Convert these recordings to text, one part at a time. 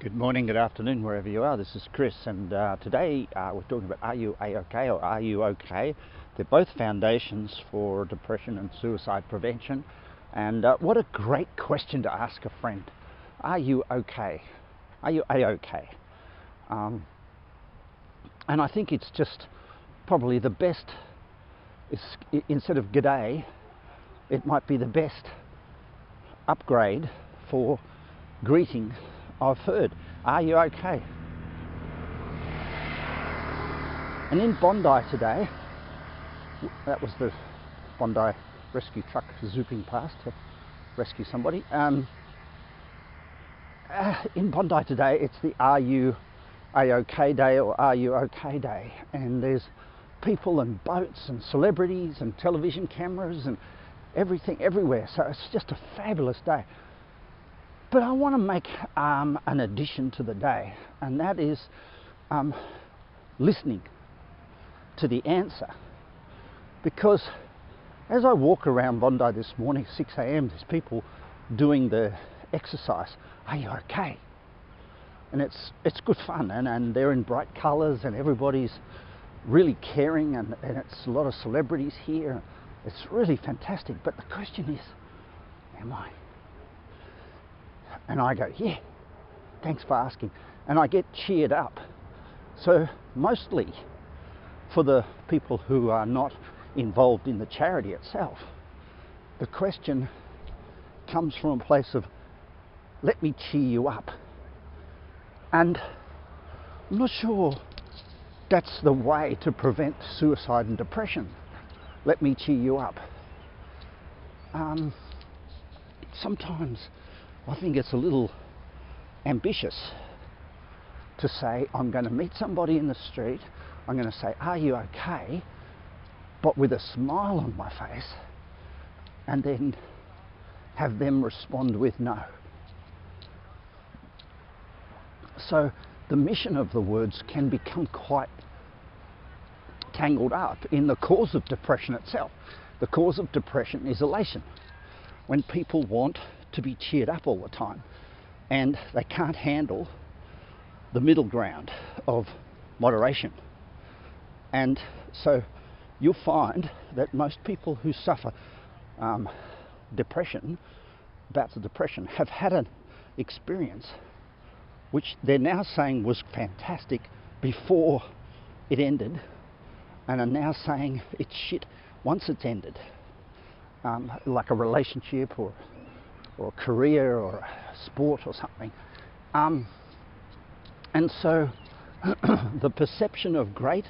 Good morning, good afternoon, wherever you are. This is Chris, and uh, today uh, we're talking about Are You A-OK or Are You OK? They're both foundations for depression and suicide prevention. And uh, what a great question to ask a friend. Are you okay? Are you A-OK? Um, and I think it's just probably the best, instead of g'day, it might be the best upgrade for greeting I've heard. Are you okay? And in Bondi today, that was the Bondi rescue truck zooping past to rescue somebody. Um, uh, in Bondi today, it's the Are You A-OK Day or Are You OK Day, and there's people and boats and celebrities and television cameras and everything everywhere. So it's just a fabulous day. But I want to make um, an addition to the day, and that is um, listening to the answer. Because as I walk around Bondi this morning, 6 a.m., there's people doing the exercise. Are you okay? And it's it's good fun, and, and they're in bright colours, and everybody's really caring, and, and it's a lot of celebrities here. It's really fantastic. But the question is, am I? And I go, yeah, thanks for asking. And I get cheered up. So, mostly for the people who are not involved in the charity itself, the question comes from a place of, let me cheer you up. And I'm not sure that's the way to prevent suicide and depression. Let me cheer you up. Um, sometimes I think it's a little ambitious to say, I'm going to meet somebody in the street, I'm going to say, Are you okay? but with a smile on my face, and then have them respond with no. So the mission of the words can become quite tangled up in the cause of depression itself. The cause of depression is elation. When people want to be cheered up all the time, and they can't handle the middle ground of moderation. And so you'll find that most people who suffer um, depression, bouts of depression, have had an experience which they're now saying was fantastic before it ended, and are now saying it's shit once it's ended, um, like a relationship or or career or sport or something. Um, and so the perception of great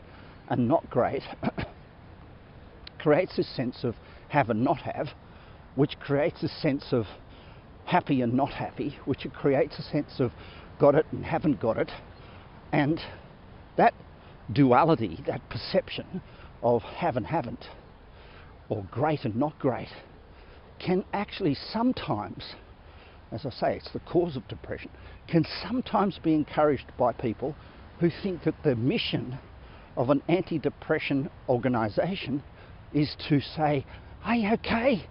and not great creates a sense of have and not have, which creates a sense of happy and not happy, which creates a sense of got it and haven't got it. And that duality, that perception of have and haven't, or great and not great, can actually sometimes, as I say, it's the cause of depression, can sometimes be encouraged by people who think that the mission of an anti depression organisation is to say, Are you okay?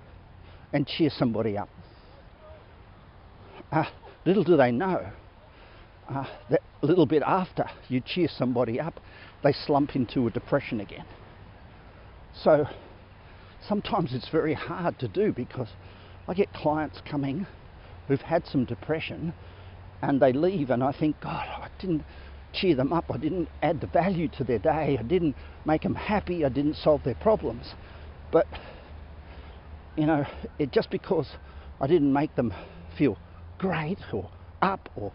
and cheer somebody up. Uh, little do they know uh, that a little bit after you cheer somebody up, they slump into a depression again. So sometimes it's very hard to do because I get clients coming who've had some depression and they leave and I think, God, I didn't cheer them up. I didn't add the value to their day. I didn't make them happy. I didn't solve their problems. But, you know, it just because I didn't make them feel great or up or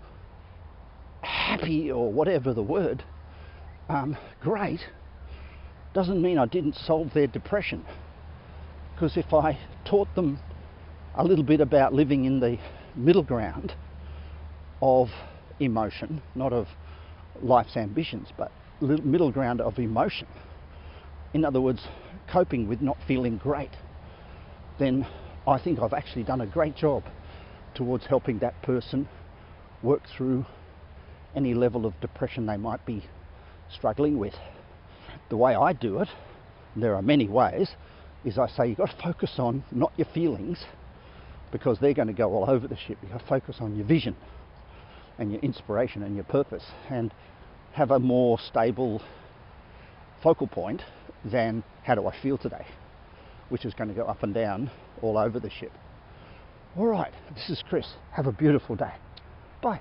happy or whatever the word, um, great, doesn't mean I didn't solve their depression. Because if I taught them a little bit about living in the middle ground of emotion, not of life's ambitions, but middle ground of emotion, in other words, coping with not feeling great, then I think I've actually done a great job towards helping that person work through any level of depression they might be struggling with. The way I do it, there are many ways, is I say you've got to focus on not your feelings because they're going to go all over the ship. You've got to focus on your vision. and your inspiration and your purpose and have a more stable focal point than how do I feel today, which is going to go up and down all over the ship. All right, this is Chris. Have a beautiful day. Bye.